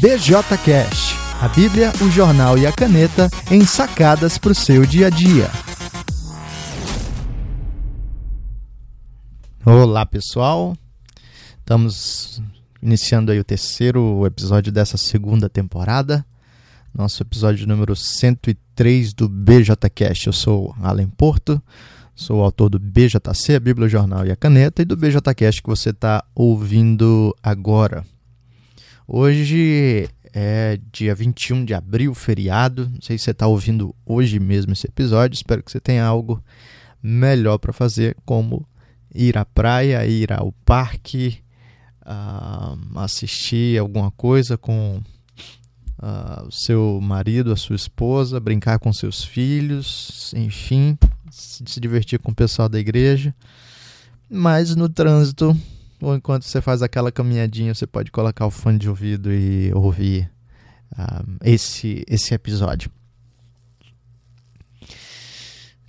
BJ Cash, a Bíblia, o jornal e a caneta em sacadas para o seu dia a dia. Olá pessoal, estamos iniciando aí o terceiro episódio dessa segunda temporada, nosso episódio número 103 do BJ Cash. Eu sou Alan Porto, sou o autor do BJC, a Bíblia, o jornal e a caneta, e do BJ Cash que você está ouvindo agora. Hoje é dia 21 de abril, feriado. Não sei se você está ouvindo hoje mesmo esse episódio. Espero que você tenha algo melhor para fazer, como ir à praia, ir ao parque, uh, assistir alguma coisa com uh, o seu marido, a sua esposa, brincar com seus filhos, enfim, se divertir com o pessoal da igreja. Mas no trânsito ou enquanto você faz aquela caminhadinha, você pode colocar o fone de ouvido e ouvir uh, esse, esse episódio.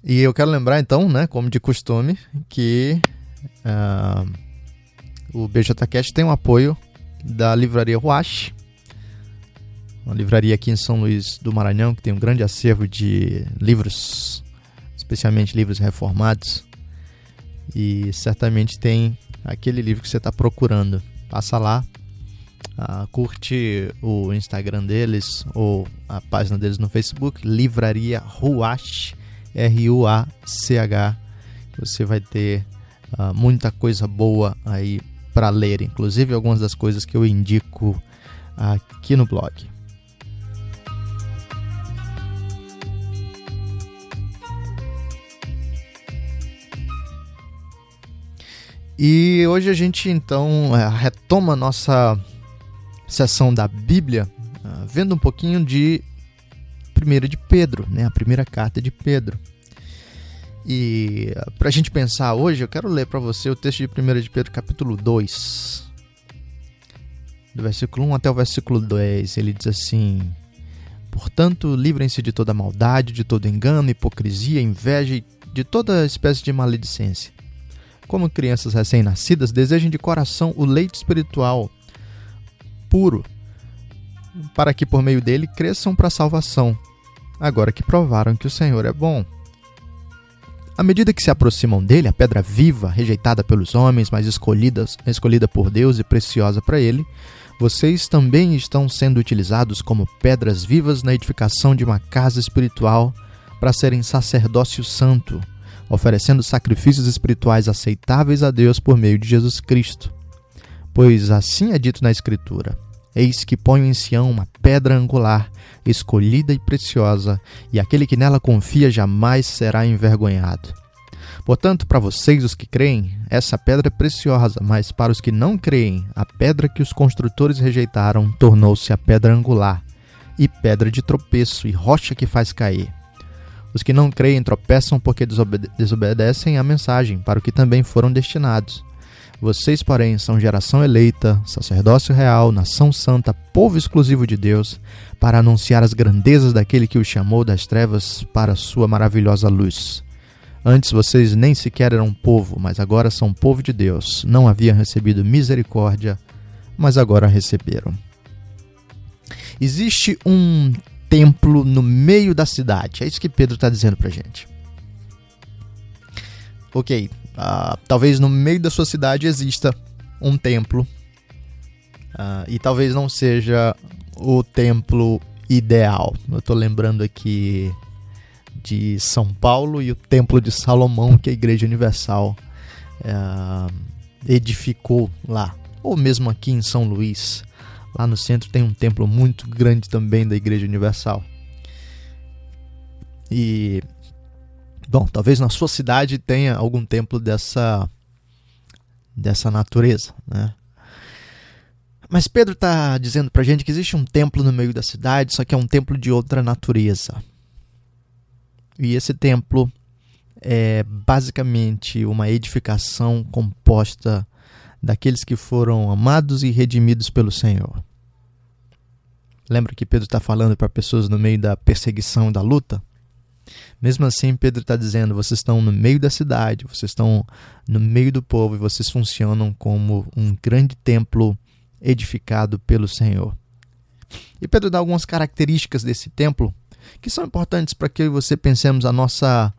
E eu quero lembrar então, né, como de costume, que uh, o BJCast tem um apoio da livraria Ruache, uma livraria aqui em São Luís do Maranhão que tem um grande acervo de livros, especialmente livros reformados, e certamente tem aquele livro que você está procurando. Passa lá, uh, curte o Instagram deles ou a página deles no Facebook, Livraria Ruach, R-U-A-C-H. Você vai ter uh, muita coisa boa aí para ler, inclusive algumas das coisas que eu indico aqui no blog. E hoje a gente então é, retoma nossa sessão da Bíblia, uh, vendo um pouquinho de 1 de Pedro, né, a primeira carta de Pedro. E uh, para a gente pensar hoje, eu quero ler para você o texto de 1 de Pedro, capítulo 2, do versículo 1 até o versículo 10. Ele diz assim: Portanto, livrem-se de toda maldade, de todo engano, hipocrisia, inveja e de toda espécie de maledicência como crianças recém-nascidas, desejem de coração o leite espiritual puro, para que por meio dele cresçam para a salvação, agora que provaram que o Senhor é bom. À medida que se aproximam dele, a pedra viva, rejeitada pelos homens, mas escolhidas, escolhida por Deus e preciosa para ele, vocês também estão sendo utilizados como pedras vivas na edificação de uma casa espiritual para serem sacerdócio santo, oferecendo sacrifícios espirituais aceitáveis a Deus por meio de Jesus Cristo. Pois assim é dito na Escritura: Eis que ponho em Sião uma pedra angular, escolhida e preciosa, e aquele que nela confia jamais será envergonhado. Portanto, para vocês, os que creem, essa pedra é preciosa, mas para os que não creem, a pedra que os construtores rejeitaram tornou-se a pedra angular, e pedra de tropeço, e rocha que faz cair. Os que não creem tropeçam porque desobede desobedecem à mensagem, para o que também foram destinados. Vocês, porém, são geração eleita, sacerdócio real, nação santa, povo exclusivo de Deus, para anunciar as grandezas daquele que os chamou das trevas para sua maravilhosa luz. Antes vocês nem sequer eram povo, mas agora são povo de Deus. Não haviam recebido misericórdia, mas agora receberam. Existe um templo no meio da cidade. É isso que Pedro está dizendo para gente. Ok, uh, talvez no meio da sua cidade exista um templo uh, e talvez não seja o templo ideal. Eu estou lembrando aqui de São Paulo e o Templo de Salomão que a Igreja Universal uh, edificou lá, ou mesmo aqui em São Luís. Lá no centro tem um templo muito grande também da Igreja Universal. E bom, talvez na sua cidade tenha algum templo dessa dessa natureza, né? Mas Pedro está dizendo para a gente que existe um templo no meio da cidade, só que é um templo de outra natureza. E esse templo é basicamente uma edificação composta daqueles que foram amados e redimidos pelo Senhor. Lembra que Pedro está falando para pessoas no meio da perseguição e da luta? Mesmo assim, Pedro está dizendo: vocês estão no meio da cidade, vocês estão no meio do povo e vocês funcionam como um grande templo edificado pelo Senhor. E Pedro dá algumas características desse templo que são importantes para que você pensemos a nossa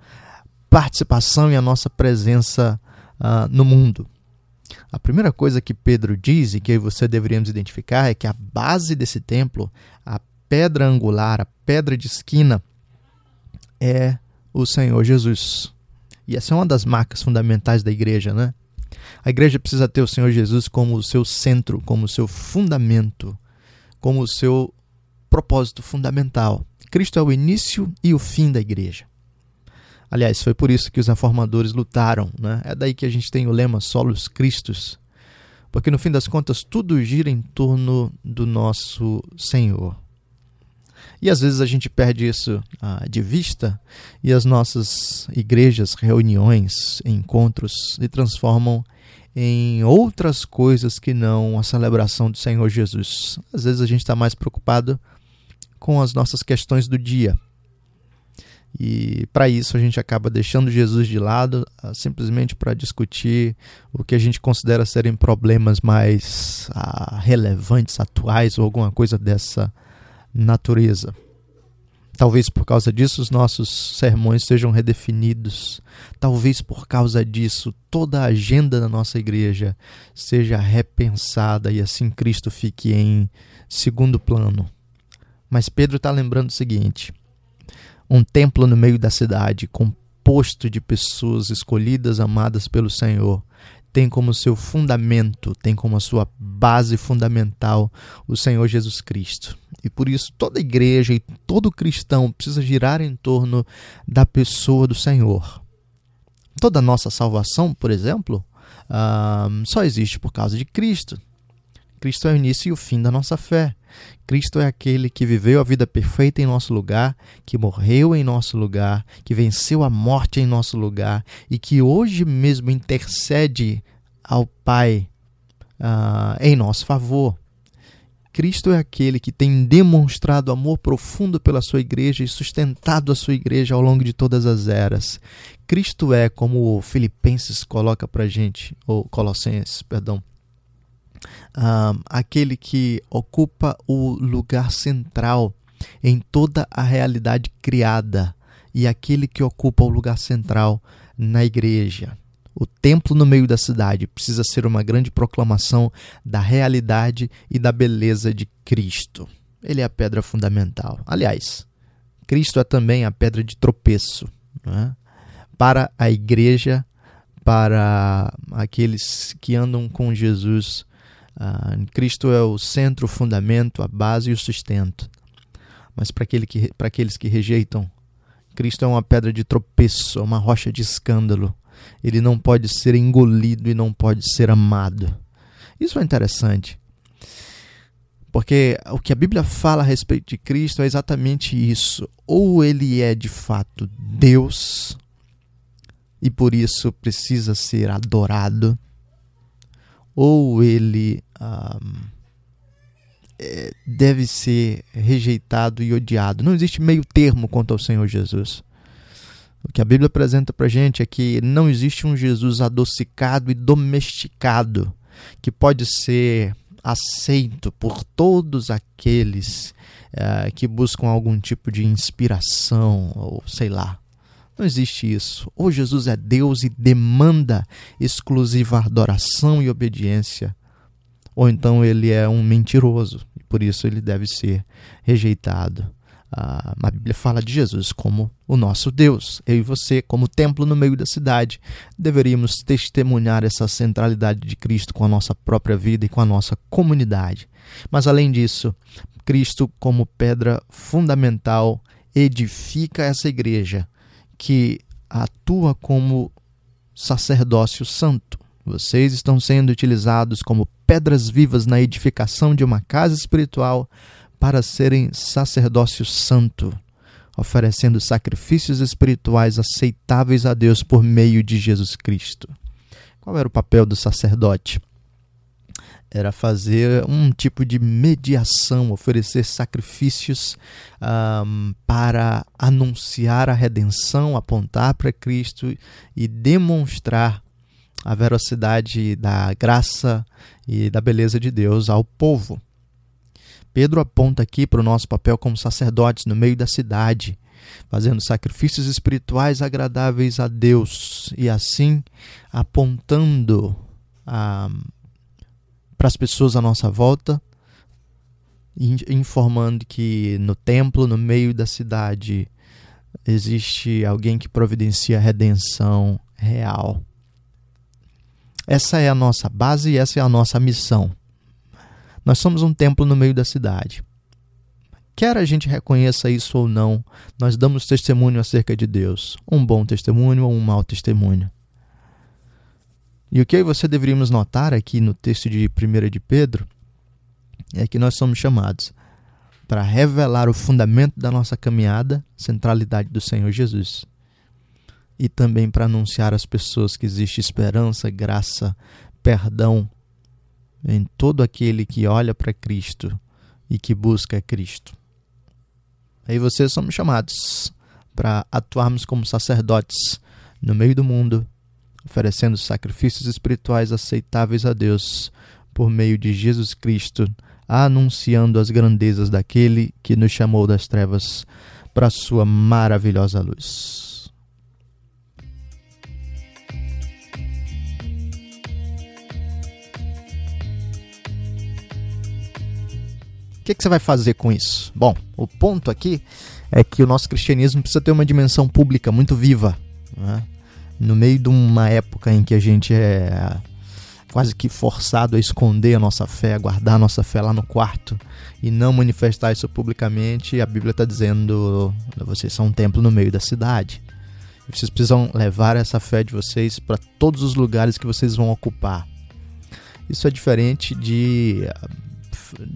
participação e a nossa presença uh, no mundo. A primeira coisa que Pedro diz e que e você deveríamos identificar é que a base desse templo, a pedra angular, a pedra de esquina, é o Senhor Jesus. E essa é uma das marcas fundamentais da igreja, né? A igreja precisa ter o Senhor Jesus como o seu centro, como o seu fundamento, como o seu propósito fundamental. Cristo é o início e o fim da igreja. Aliás, foi por isso que os reformadores lutaram. Né? É daí que a gente tem o lema Solos Cristos, porque no fim das contas tudo gira em torno do nosso Senhor. E às vezes a gente perde isso ah, de vista e as nossas igrejas, reuniões, encontros se transformam em outras coisas que não a celebração do Senhor Jesus. Às vezes a gente está mais preocupado com as nossas questões do dia. E para isso a gente acaba deixando Jesus de lado, ah, simplesmente para discutir o que a gente considera serem problemas mais ah, relevantes, atuais ou alguma coisa dessa natureza. Talvez por causa disso os nossos sermões sejam redefinidos. Talvez por causa disso toda a agenda da nossa igreja seja repensada e assim Cristo fique em segundo plano. Mas Pedro está lembrando o seguinte: um templo no meio da cidade, composto de pessoas escolhidas, amadas pelo Senhor, tem como seu fundamento, tem como a sua base fundamental o Senhor Jesus Cristo. E por isso toda igreja e todo cristão precisa girar em torno da pessoa do Senhor. Toda a nossa salvação, por exemplo, só existe por causa de Cristo. Cristo é o início e o fim da nossa fé. Cristo é aquele que viveu a vida perfeita em nosso lugar, que morreu em nosso lugar, que venceu a morte em nosso lugar e que hoje mesmo intercede ao Pai uh, em nosso favor. Cristo é aquele que tem demonstrado amor profundo pela sua igreja e sustentado a sua igreja ao longo de todas as eras. Cristo é, como o Filipenses coloca para gente, ou Colossenses, perdão, um, aquele que ocupa o lugar central em toda a realidade criada e aquele que ocupa o lugar central na igreja. O templo no meio da cidade precisa ser uma grande proclamação da realidade e da beleza de Cristo. Ele é a pedra fundamental. Aliás, Cristo é também a pedra de tropeço é? para a igreja, para aqueles que andam com Jesus ah, Cristo é o centro, o fundamento, a base e o sustento. Mas para aquele que, aqueles que rejeitam, Cristo é uma pedra de tropeço, é uma rocha de escândalo. Ele não pode ser engolido e não pode ser amado. Isso é interessante. Porque o que a Bíblia fala a respeito de Cristo é exatamente isso. Ou ele é de fato Deus, e por isso precisa ser adorado, ou ele um, é, deve ser rejeitado e odiado. Não existe meio termo quanto ao Senhor Jesus. O que a Bíblia apresenta para gente é que não existe um Jesus adocicado e domesticado que pode ser aceito por todos aqueles uh, que buscam algum tipo de inspiração ou sei lá não existe isso. Ou Jesus é Deus e demanda exclusiva adoração e obediência, ou então ele é um mentiroso e por isso ele deve ser rejeitado. Ah, a Bíblia fala de Jesus como o nosso Deus. Eu e você, como templo no meio da cidade, deveríamos testemunhar essa centralidade de Cristo com a nossa própria vida e com a nossa comunidade. Mas além disso, Cristo, como pedra fundamental, edifica essa igreja que atua como sacerdócio santo. Vocês estão sendo utilizados como pedras vivas na edificação de uma casa espiritual para serem sacerdócio santo, oferecendo sacrifícios espirituais aceitáveis a Deus por meio de Jesus Cristo. Qual era o papel do sacerdote? Era fazer um tipo de mediação, oferecer sacrifícios um, para anunciar a redenção, apontar para Cristo e demonstrar a velocidade da graça e da beleza de Deus ao povo. Pedro aponta aqui para o nosso papel como sacerdotes no meio da cidade, fazendo sacrifícios espirituais agradáveis a Deus e assim apontando ah, para as pessoas à nossa volta, informando que no templo, no meio da cidade, existe alguém que providencia redenção real. Essa é a nossa base e essa é a nossa missão. Nós somos um templo no meio da cidade. Quer a gente reconheça isso ou não, nós damos testemunho acerca de Deus, um bom testemunho ou um mau testemunho. E o que você deveríamos notar aqui no texto de 1 de Pedro é que nós somos chamados para revelar o fundamento da nossa caminhada, centralidade do Senhor Jesus. E também para anunciar às pessoas que existe esperança, graça, perdão em todo aquele que olha para Cristo e que busca Cristo. Aí vocês somos chamados para atuarmos como sacerdotes no meio do mundo, oferecendo sacrifícios espirituais aceitáveis a Deus por meio de Jesus Cristo anunciando as grandezas daquele que nos chamou das trevas para a sua maravilhosa luz. O que, que, você vai fazer com isso? Bom, o ponto aqui é que o nosso cristianismo precisa ter uma dimensão pública muito viva. Né? No meio de uma época em que a gente é quase que forçado a esconder a nossa fé, a guardar a nossa fé lá no quarto e não manifestar isso publicamente, a Bíblia está dizendo: vocês são um templo no meio da cidade. Vocês precisam levar essa fé de vocês para todos os lugares que vocês vão ocupar. Isso é diferente de,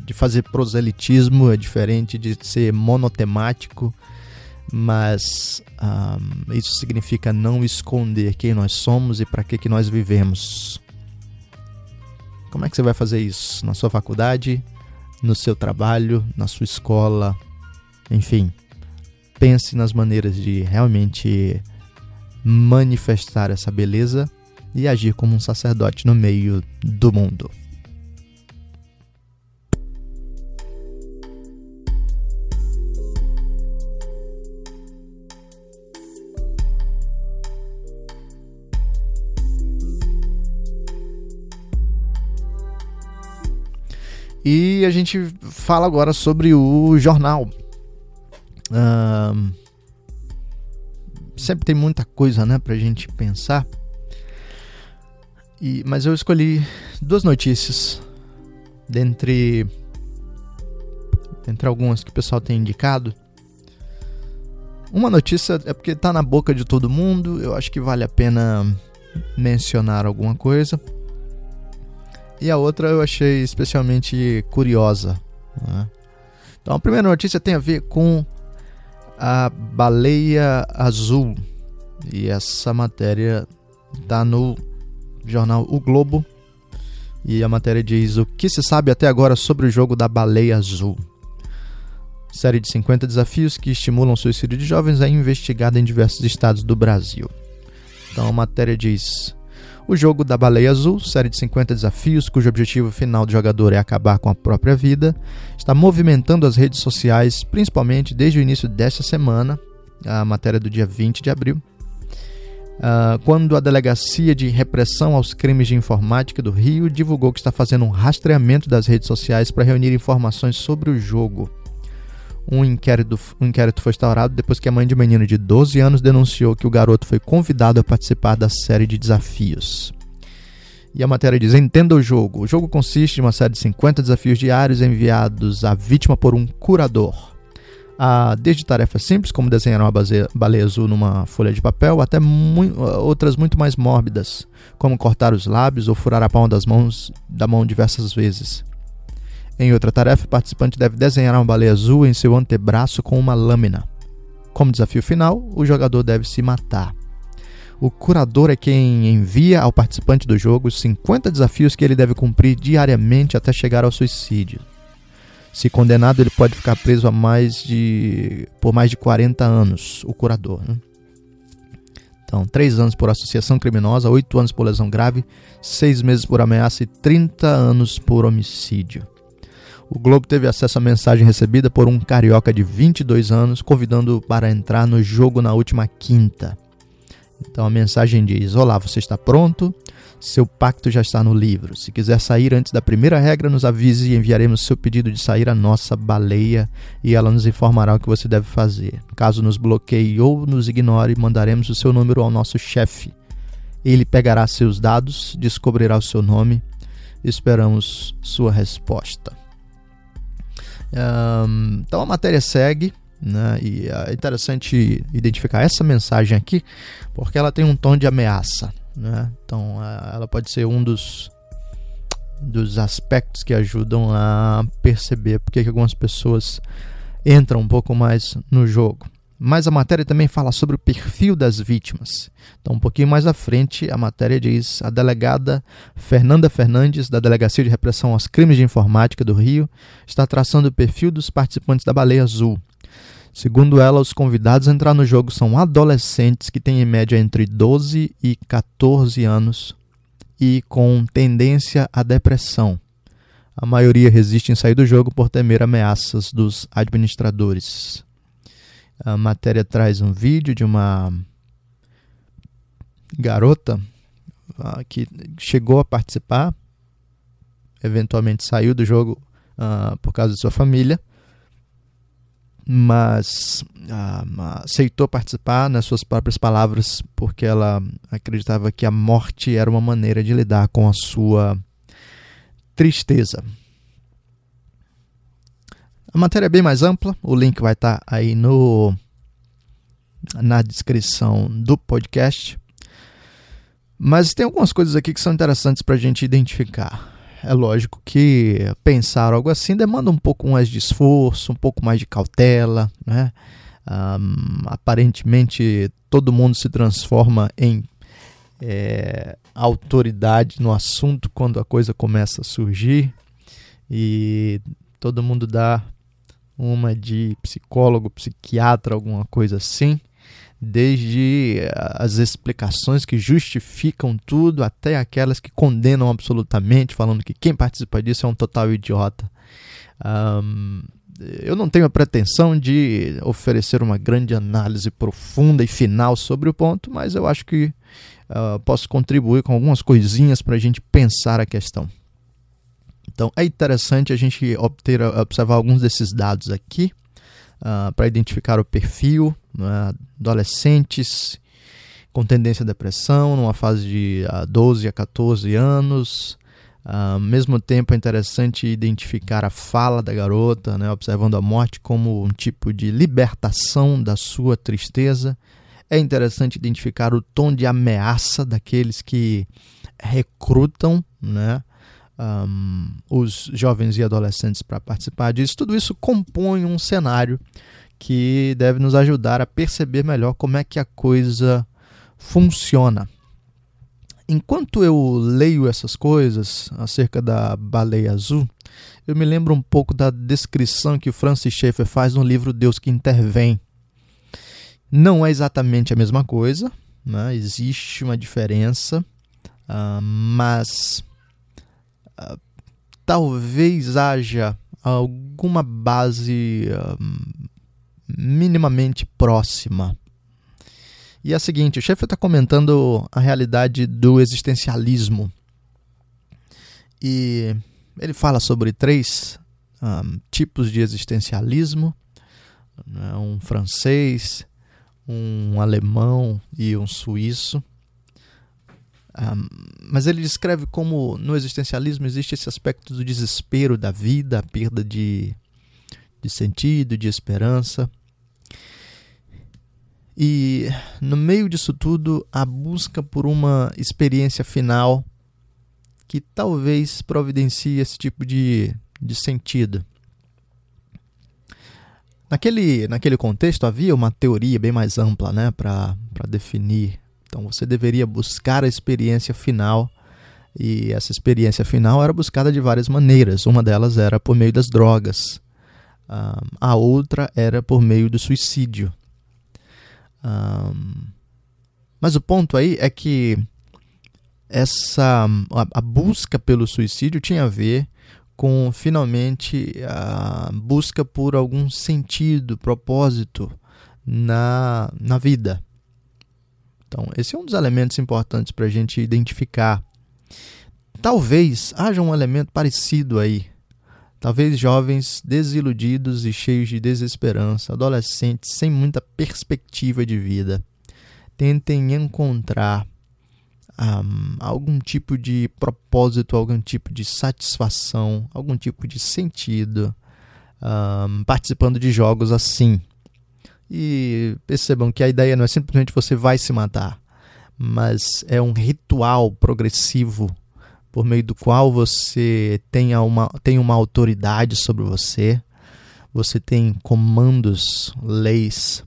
de fazer proselitismo, é diferente de ser monotemático, mas um, isso significa não esconder quem nós somos e para que, que nós vivemos. Como é que você vai fazer isso? Na sua faculdade, no seu trabalho, na sua escola, enfim. Pense nas maneiras de realmente manifestar essa beleza e agir como um sacerdote no meio do mundo. E a gente fala agora sobre o jornal. Sempre tem muita coisa né, pra gente pensar. E, mas eu escolhi duas notícias dentre, dentre algumas que o pessoal tem indicado. Uma notícia é porque está na boca de todo mundo, eu acho que vale a pena mencionar alguma coisa. E a outra eu achei especialmente curiosa. Né? Então a primeira notícia tem a ver com a baleia azul. E essa matéria está no jornal O Globo. E a matéria diz: O que se sabe até agora sobre o jogo da baleia azul? Série de 50 desafios que estimulam o suicídio de jovens é investigada em diversos estados do Brasil. Então a matéria diz: o jogo da Baleia Azul, série de 50 desafios cujo objetivo final do jogador é acabar com a própria vida, está movimentando as redes sociais, principalmente desde o início desta semana, a matéria do dia 20 de abril, uh, quando a Delegacia de Repressão aos Crimes de Informática do Rio divulgou que está fazendo um rastreamento das redes sociais para reunir informações sobre o jogo. Um inquérito, um inquérito foi instaurado depois que a mãe de um menino de 12 anos denunciou que o garoto foi convidado a participar da série de desafios. E a matéria diz: Entenda o jogo. O jogo consiste de uma série de 50 desafios diários enviados à vítima por um curador. Ah, desde tarefas simples, como desenhar uma baleia azul numa folha de papel, até outras muito mais mórbidas, como cortar os lábios ou furar a palma das mãos da mão diversas vezes. Em outra tarefa, o participante deve desenhar uma baleia azul em seu antebraço com uma lâmina. Como desafio final, o jogador deve se matar. O curador é quem envia ao participante do jogo os 50 desafios que ele deve cumprir diariamente até chegar ao suicídio. Se condenado, ele pode ficar preso a mais de, por mais de 40 anos, o curador. Né? Então, 3 anos por associação criminosa, 8 anos por lesão grave, 6 meses por ameaça e 30 anos por homicídio. O Globo teve acesso à mensagem recebida por um carioca de 22 anos, convidando para entrar no jogo na última quinta. Então a mensagem diz: Olá, você está pronto? Seu pacto já está no livro. Se quiser sair antes da primeira regra, nos avise e enviaremos seu pedido de sair à nossa baleia e ela nos informará o que você deve fazer. Caso nos bloqueie ou nos ignore, mandaremos o seu número ao nosso chefe. Ele pegará seus dados, descobrirá o seu nome. Esperamos sua resposta. Um, então a matéria segue. Né? E é interessante identificar essa mensagem aqui, porque ela tem um tom de ameaça. Né? Então, ela pode ser um dos, dos aspectos que ajudam a perceber porque que algumas pessoas entram um pouco mais no jogo. Mas a matéria também fala sobre o perfil das vítimas. Então, um pouquinho mais à frente, a matéria diz: a delegada Fernanda Fernandes, da Delegacia de Repressão aos Crimes de Informática do Rio, está traçando o perfil dos participantes da Baleia Azul. Segundo ela, os convidados a entrar no jogo são adolescentes que têm em média entre 12 e 14 anos e com tendência à depressão. A maioria resiste em sair do jogo por temer ameaças dos administradores. A matéria traz um vídeo de uma garota uh, que chegou a participar, eventualmente saiu do jogo uh, por causa de sua família mas ah, aceitou participar nas suas próprias palavras porque ela acreditava que a morte era uma maneira de lidar com a sua tristeza. A matéria é bem mais ampla, o link vai estar aí no na descrição do podcast. Mas tem algumas coisas aqui que são interessantes para a gente identificar. É lógico que pensar algo assim demanda um pouco mais de esforço, um pouco mais de cautela, né? Um, aparentemente todo mundo se transforma em é, autoridade no assunto quando a coisa começa a surgir e todo mundo dá uma de psicólogo, psiquiatra, alguma coisa assim desde eh, as explicações que justificam tudo até aquelas que condenam absolutamente, falando que quem participa disso é um total idiota. Um, eu não tenho a pretensão de oferecer uma grande análise profunda e final sobre o ponto, mas eu acho que uh, posso contribuir com algumas coisinhas para a gente pensar a questão. Então é interessante a gente obter, observar alguns desses dados aqui uh, para identificar o perfil, né, adolescentes com tendência à depressão, numa fase de uh, 12 a 14 anos. Uh, ao mesmo tempo é interessante identificar a fala da garota, né, observando a morte como um tipo de libertação da sua tristeza. É interessante identificar o tom de ameaça daqueles que recrutam né, um, os jovens e adolescentes para participar disso. Tudo isso compõe um cenário que deve nos ajudar a perceber melhor como é que a coisa funciona. Enquanto eu leio essas coisas acerca da baleia azul, eu me lembro um pouco da descrição que Francis Schaeffer faz no livro Deus que Intervém. Não é exatamente a mesma coisa, né? existe uma diferença, uh, mas talvez haja alguma base uh, minimamente próxima. E é a seguinte: o chefe está comentando a realidade do existencialismo. E ele fala sobre três um, tipos de existencialismo: né? um francês, um alemão e um suíço. Um, mas ele descreve como no existencialismo existe esse aspecto do desespero da vida, a perda de de sentido, de esperança. E no meio disso tudo, a busca por uma experiência final que talvez providencie esse tipo de, de sentido. Naquele, naquele contexto havia uma teoria bem mais ampla né, para definir. Então você deveria buscar a experiência final, e essa experiência final era buscada de várias maneiras. Uma delas era por meio das drogas a outra era por meio do suicídio. Mas o ponto aí é que essa a, busca pelo suicídio tinha a ver com finalmente a busca por algum sentido, propósito na, na vida. Então, esse é um dos elementos importantes para a gente identificar. Talvez haja um elemento parecido aí. Talvez jovens desiludidos e cheios de desesperança, adolescentes sem muita perspectiva de vida, tentem encontrar um, algum tipo de propósito, algum tipo de satisfação, algum tipo de sentido um, participando de jogos assim. E percebam que a ideia não é simplesmente você vai se matar, mas é um ritual progressivo por meio do qual você tenha uma, tem uma autoridade sobre você, você tem comandos, leis,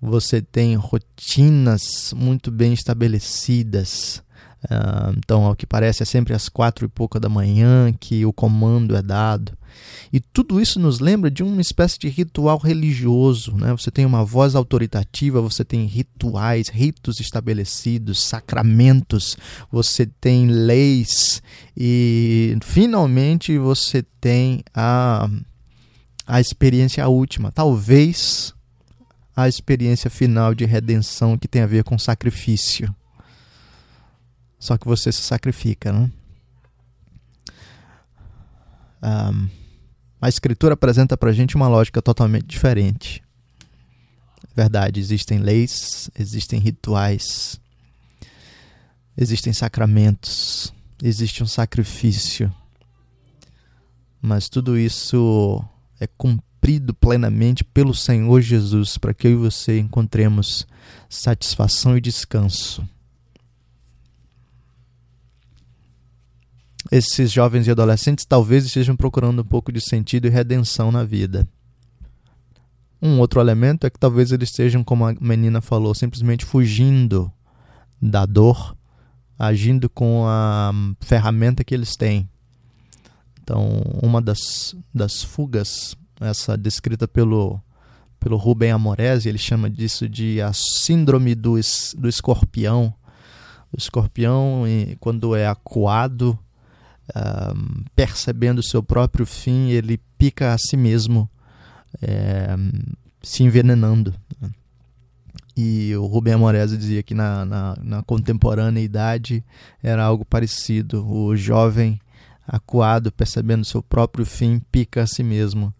você tem rotinas muito bem estabelecidas. Uh, então, ao que parece, é sempre às quatro e pouca da manhã que o comando é dado. E tudo isso nos lembra de uma espécie de ritual religioso. Né? Você tem uma voz autoritativa, você tem rituais, ritos estabelecidos, sacramentos, você tem leis e finalmente você tem a, a experiência última. Talvez a experiência final de redenção que tem a ver com sacrifício. Só que você se sacrifica, né? Um, a Escritura apresenta para a gente uma lógica totalmente diferente. Verdade, existem leis, existem rituais, existem sacramentos, existe um sacrifício, mas tudo isso é cumprido plenamente pelo Senhor Jesus para que eu e você encontremos satisfação e descanso. Esses jovens e adolescentes talvez estejam procurando um pouco de sentido e redenção na vida. Um outro elemento é que talvez eles estejam, como a menina falou, simplesmente fugindo da dor, agindo com a ferramenta que eles têm. Então, uma das, das fugas, essa descrita pelo, pelo Rubem Amorese, ele chama disso de a síndrome do, do escorpião. O escorpião, quando é acuado, percebendo seu próprio fim, ele pica a si mesmo, é, se envenenando. E o Rubem Amorese dizia que na, na, na era algo parecido. O jovem acuado, percebendo seu próprio fim, pica a si mesmo.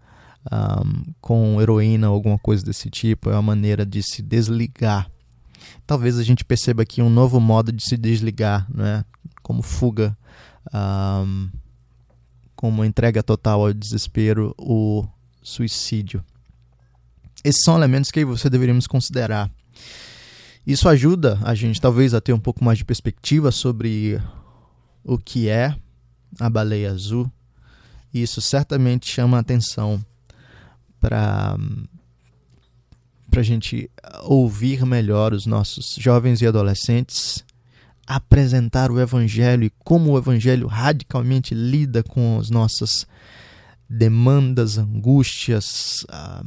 Um, com heroína ou alguma coisa desse tipo, é uma maneira de se desligar. Talvez a gente perceba aqui um novo modo de se desligar, né? como fuga um, como entrega total ao desespero, o suicídio. Esses são elementos que você deveríamos considerar. Isso ajuda a gente, talvez, a ter um pouco mais de perspectiva sobre o que é a baleia azul. Isso certamente chama a atenção para a gente ouvir melhor os nossos jovens e adolescentes apresentar o Evangelho e como o Evangelho radicalmente lida com as nossas demandas, angústias, uh,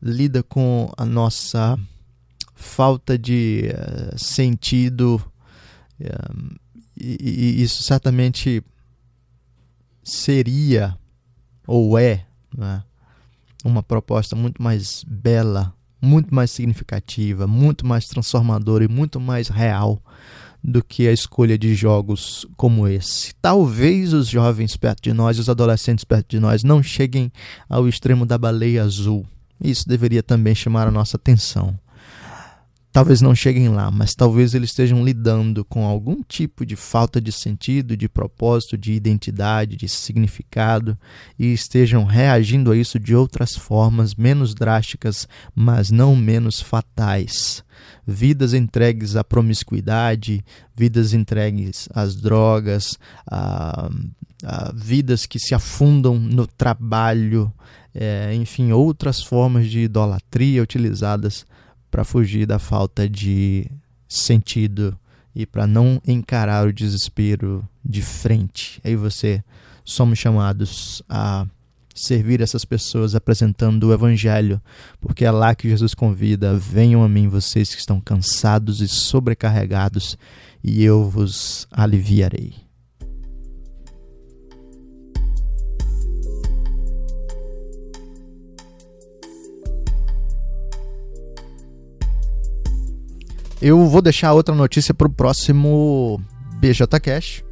lida com a nossa falta de uh, sentido. Uh, e, e, isso certamente seria ou é né, uma proposta muito mais bela, muito mais significativa, muito mais transformadora e muito mais real do que a escolha de jogos como esse. Talvez os jovens perto de nós, os adolescentes perto de nós, não cheguem ao extremo da baleia azul. Isso deveria também chamar a nossa atenção talvez não cheguem lá, mas talvez eles estejam lidando com algum tipo de falta de sentido, de propósito, de identidade, de significado e estejam reagindo a isso de outras formas menos drásticas, mas não menos fatais. Vidas entregues à promiscuidade, vidas entregues às drogas, a, a vidas que se afundam no trabalho, é, enfim, outras formas de idolatria utilizadas para fugir da falta de sentido e para não encarar o desespero de frente. Aí você somos chamados a servir essas pessoas apresentando o evangelho, porque é lá que Jesus convida: venham a mim vocês que estão cansados e sobrecarregados, e eu vos aliviarei. Eu vou deixar outra notícia para o próximo BJCast,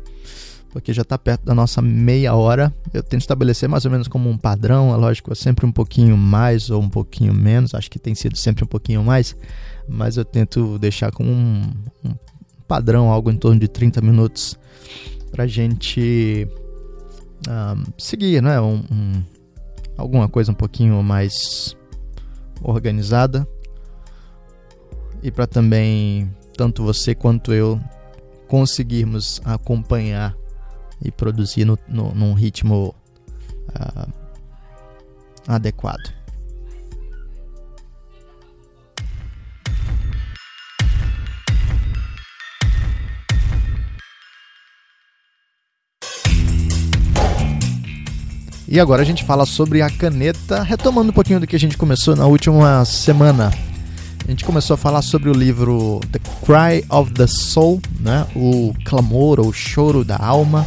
porque já está perto da nossa meia hora. Eu tento estabelecer mais ou menos como um padrão, é lógico, é sempre um pouquinho mais ou um pouquinho menos, acho que tem sido sempre um pouquinho mais, mas eu tento deixar como um, um padrão, algo em torno de 30 minutos, para gente um, seguir, né? Um, um, alguma coisa um pouquinho mais organizada e para também tanto você quanto eu conseguirmos acompanhar e produzir no, no, num ritmo uh, adequado. E agora a gente fala sobre a caneta, retomando um pouquinho do que a gente começou na última semana. A gente começou a falar sobre o livro The Cry of the Soul, né? o clamor ou choro da alma,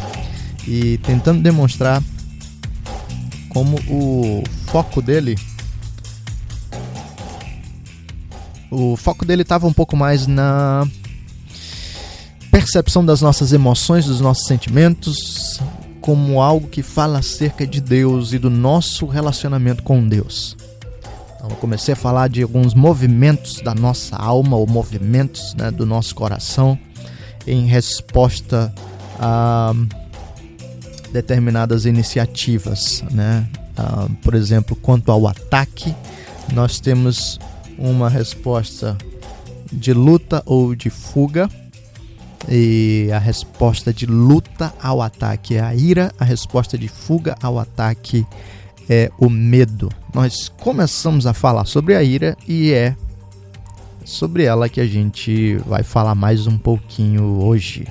e tentando demonstrar como o foco dele o foco dele estava um pouco mais na percepção das nossas emoções, dos nossos sentimentos, como algo que fala acerca de Deus e do nosso relacionamento com Deus. Então, eu comecei a falar de alguns movimentos da nossa alma, ou movimentos né, do nosso coração, em resposta a determinadas iniciativas. Né? Uh, por exemplo, quanto ao ataque, nós temos uma resposta de luta ou de fuga e a resposta de luta ao ataque é a ira, a resposta de fuga ao ataque é o medo. Nós começamos a falar sobre a ira e é sobre ela que a gente vai falar mais um pouquinho hoje.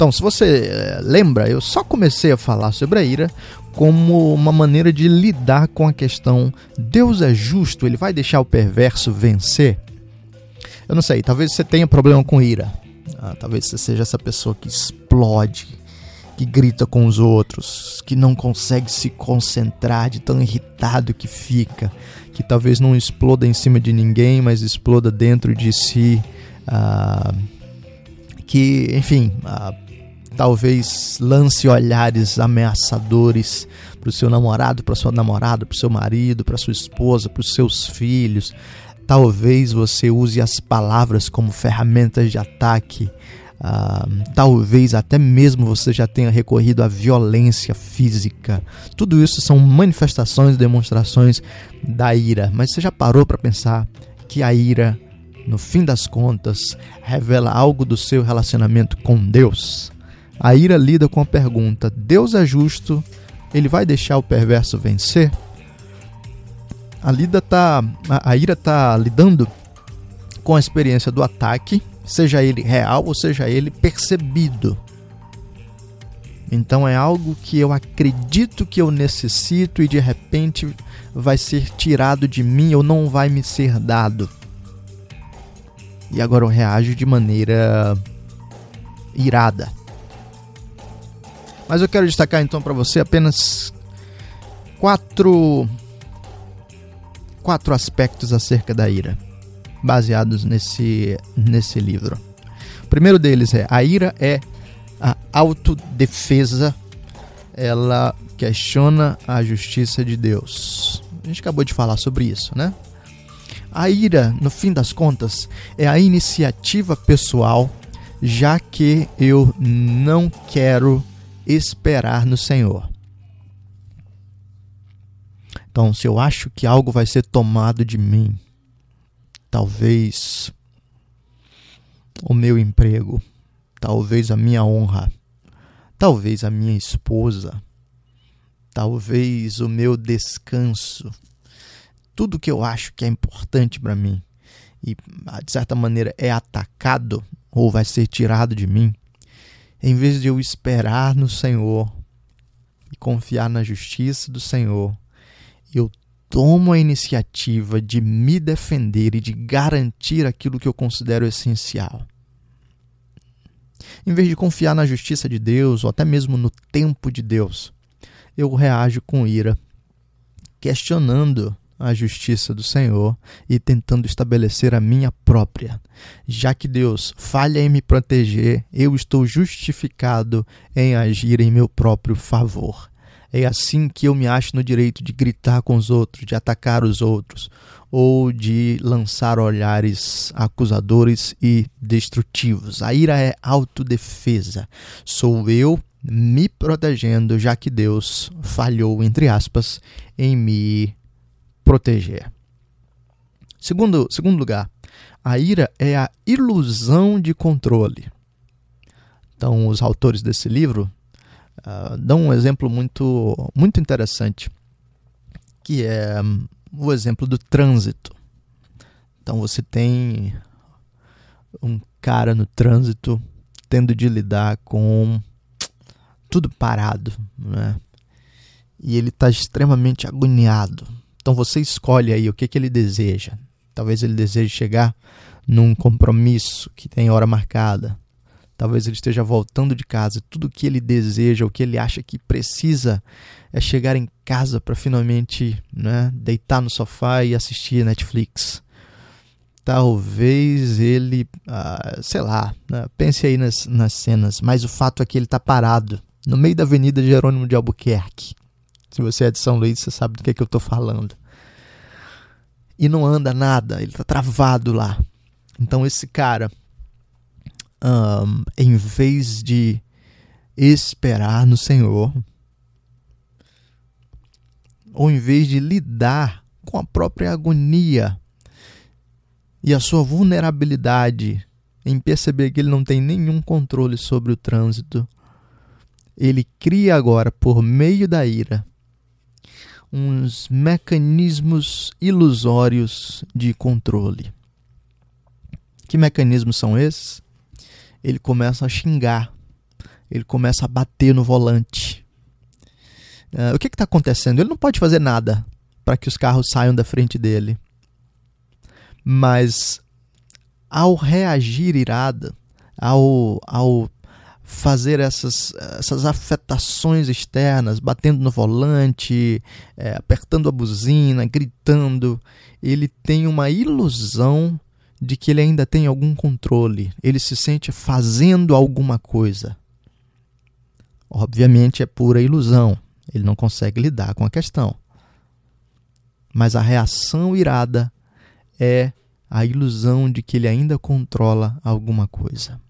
Então, se você eh, lembra, eu só comecei a falar sobre a ira como uma maneira de lidar com a questão: Deus é justo, ele vai deixar o perverso vencer? Eu não sei, talvez você tenha problema com ira. Ah, talvez você seja essa pessoa que explode, que grita com os outros, que não consegue se concentrar de tão irritado que fica, que talvez não exploda em cima de ninguém, mas exploda dentro de si. Ah, que, enfim, ah, talvez lance olhares ameaçadores para o seu namorado, para sua namorada, para o seu marido, para sua esposa, para os seus filhos. Talvez você use as palavras como ferramentas de ataque. Uh, talvez até mesmo você já tenha recorrido à violência física. Tudo isso são manifestações, demonstrações da ira. Mas você já parou para pensar que a ira, no fim das contas, revela algo do seu relacionamento com Deus? A ira lida com a pergunta: Deus é justo? Ele vai deixar o perverso vencer? A, lida tá, a, ira está lidando com a experiência do ataque, seja ele real ou seja ele percebido. Então é algo que eu acredito que eu necessito e de repente vai ser tirado de mim ou não vai me ser dado. E agora eu reajo de maneira irada. Mas eu quero destacar então para você apenas quatro quatro aspectos acerca da ira, baseados nesse nesse livro. O primeiro deles é a ira é a autodefesa. Ela questiona a justiça de Deus. A gente acabou de falar sobre isso, né? A ira, no fim das contas, é a iniciativa pessoal, já que eu não quero esperar no Senhor. Então, se eu acho que algo vai ser tomado de mim, talvez o meu emprego, talvez a minha honra, talvez a minha esposa, talvez o meu descanso, tudo que eu acho que é importante para mim e de certa maneira é atacado ou vai ser tirado de mim, em vez de eu esperar no Senhor e confiar na justiça do Senhor, eu tomo a iniciativa de me defender e de garantir aquilo que eu considero essencial. Em vez de confiar na justiça de Deus ou até mesmo no tempo de Deus, eu reajo com ira, questionando a justiça do Senhor e tentando estabelecer a minha própria. Já que Deus falha em me proteger, eu estou justificado em agir em meu próprio favor. É assim que eu me acho no direito de gritar com os outros, de atacar os outros, ou de lançar olhares acusadores e destrutivos. A ira é autodefesa. Sou eu me protegendo, já que Deus falhou, entre aspas, em me proteger. Segundo, segundo lugar, a ira é a ilusão de controle. Então, os autores desse livro uh, dão um exemplo muito, muito interessante, que é um, o exemplo do trânsito. Então, você tem um cara no trânsito tendo de lidar com tudo parado, né? E ele está extremamente agoniado então você escolhe aí o que, que ele deseja. Talvez ele deseje chegar num compromisso que tem hora marcada. Talvez ele esteja voltando de casa. Tudo o que ele deseja, o que ele acha que precisa, é chegar em casa para finalmente né, deitar no sofá e assistir Netflix. Talvez ele, ah, sei lá, né, pense aí nas, nas cenas, mas o fato é que ele está parado no meio da Avenida Jerônimo de Albuquerque. Se você é de São Luís, você sabe do que, é que eu estou falando. E não anda nada, ele está travado lá. Então esse cara, um, em vez de esperar no Senhor, ou em vez de lidar com a própria agonia e a sua vulnerabilidade em perceber que ele não tem nenhum controle sobre o trânsito, ele cria agora, por meio da ira, uns mecanismos ilusórios de controle. Que mecanismos são esses? Ele começa a xingar, ele começa a bater no volante. Uh, o que está acontecendo? Ele não pode fazer nada para que os carros saiam da frente dele. Mas ao reagir irada, ao, ao fazer essas, essas afetações externas, batendo no volante, é, apertando a buzina, gritando. Ele tem uma ilusão de que ele ainda tem algum controle. Ele se sente fazendo alguma coisa. Obviamente é pura ilusão. Ele não consegue lidar com a questão. Mas a reação irada é a ilusão de que ele ainda controla alguma coisa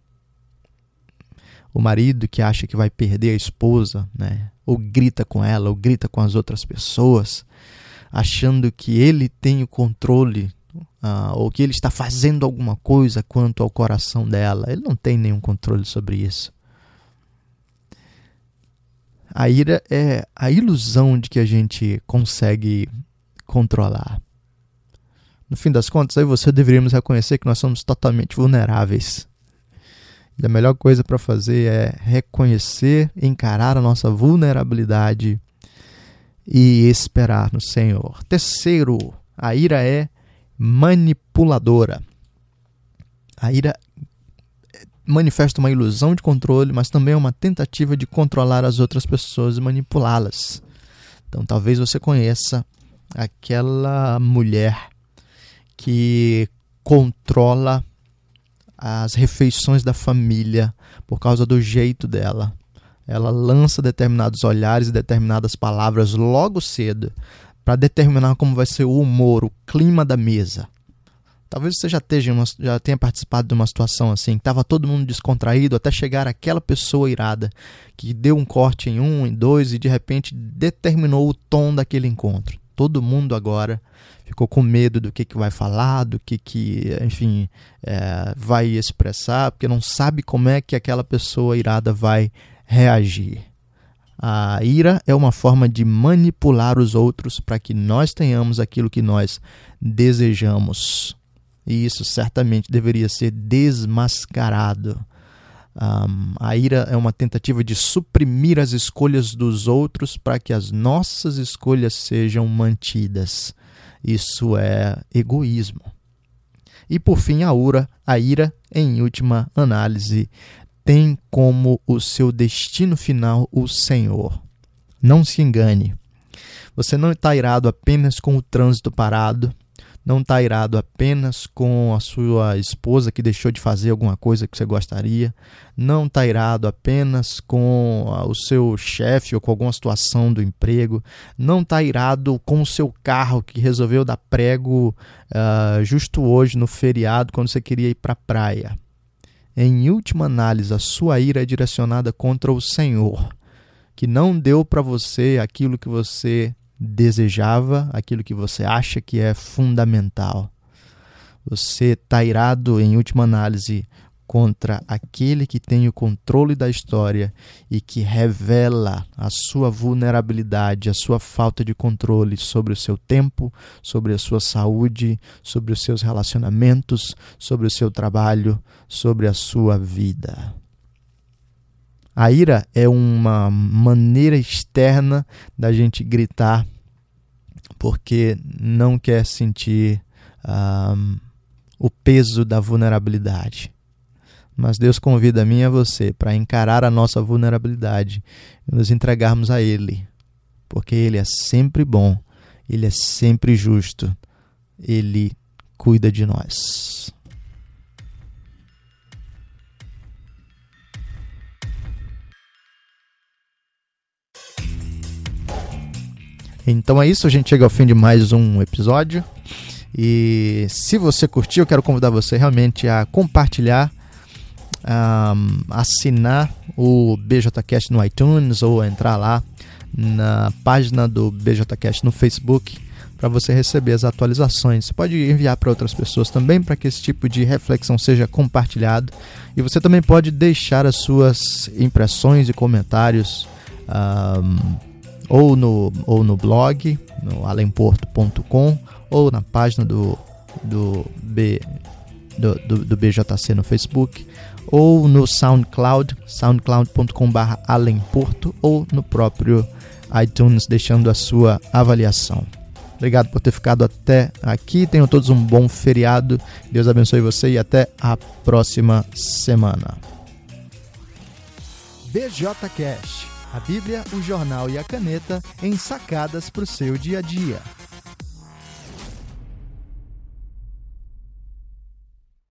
o marido que acha que vai perder a esposa, né? ou grita com ela, ou grita com as outras pessoas, achando que ele tem o controle, uh, ou que ele está fazendo alguma coisa quanto ao coração dela. Ele não tem nenhum controle sobre isso. A ira é a ilusão de que a gente consegue controlar. No fim das contas, aí você deveríamos reconhecer que nós somos totalmente vulneráveis e a melhor coisa para fazer é reconhecer, encarar a nossa vulnerabilidade e esperar no Senhor. Terceiro, a ira é manipuladora. A ira manifesta uma ilusão de controle, mas também uma tentativa de controlar as outras pessoas e manipulá-las. Então, talvez você conheça aquela mulher que controla as refeições da família por causa do jeito dela. Ela lança determinados olhares e determinadas palavras logo cedo para determinar como vai ser o humor, o clima da mesa. Talvez você já, esteja uma, já tenha participado de uma situação assim, estava todo mundo descontraído até chegar aquela pessoa irada que deu um corte em um, em dois e de repente determinou o tom daquele encontro. Todo mundo agora ficou com medo do que, que vai falar, do que, que enfim, é, vai expressar, porque não sabe como é que aquela pessoa irada vai reagir. A ira é uma forma de manipular os outros para que nós tenhamos aquilo que nós desejamos. E isso certamente deveria ser desmascarado. Um, a ira é uma tentativa de suprimir as escolhas dos outros para que as nossas escolhas sejam mantidas. Isso é egoísmo. E por fim, a ura, a ira, em última análise, tem como o seu destino final o Senhor. Não se engane. Você não está irado apenas com o trânsito parado, não está irado apenas com a sua esposa que deixou de fazer alguma coisa que você gostaria, não está irado apenas com o seu chefe ou com alguma situação do emprego, não está irado com o seu carro que resolveu dar prego uh, justo hoje no feriado quando você queria ir para a praia. Em última análise, a sua ira é direcionada contra o Senhor, que não deu para você aquilo que você desejava, aquilo que você acha que é fundamental. Você está irado, em última análise, contra aquele que tem o controle da história e que revela a sua vulnerabilidade, a sua falta de controle sobre o seu tempo, sobre a sua saúde, sobre os seus relacionamentos, sobre o seu trabalho, sobre a sua vida. A ira é uma maneira externa da gente gritar porque não quer sentir um, o peso da vulnerabilidade. Mas Deus convida a mim e a você para encarar a nossa vulnerabilidade e nos entregarmos a Ele, porque Ele é sempre bom, Ele é sempre justo, Ele cuida de nós. Então é isso, a gente chega ao fim de mais um episódio. E se você curtiu, eu quero convidar você realmente a compartilhar, um, assinar o BJCast no iTunes ou entrar lá na página do BJCast no Facebook para você receber as atualizações. Você pode enviar para outras pessoas também para que esse tipo de reflexão seja compartilhado. E você também pode deixar as suas impressões e comentários. Um, ou no, ou no blog, no alemporto.com, ou na página do, do, B, do, do, do, BJC no Facebook, ou no SoundCloud, soundcloud.com.br alemporto, ou no próprio iTunes, deixando a sua avaliação. Obrigado por ter ficado até aqui. Tenham todos um bom feriado. Deus abençoe você e até a próxima semana. BJ Cash a Bíblia, o jornal e a caneta em sacadas para o seu dia a dia.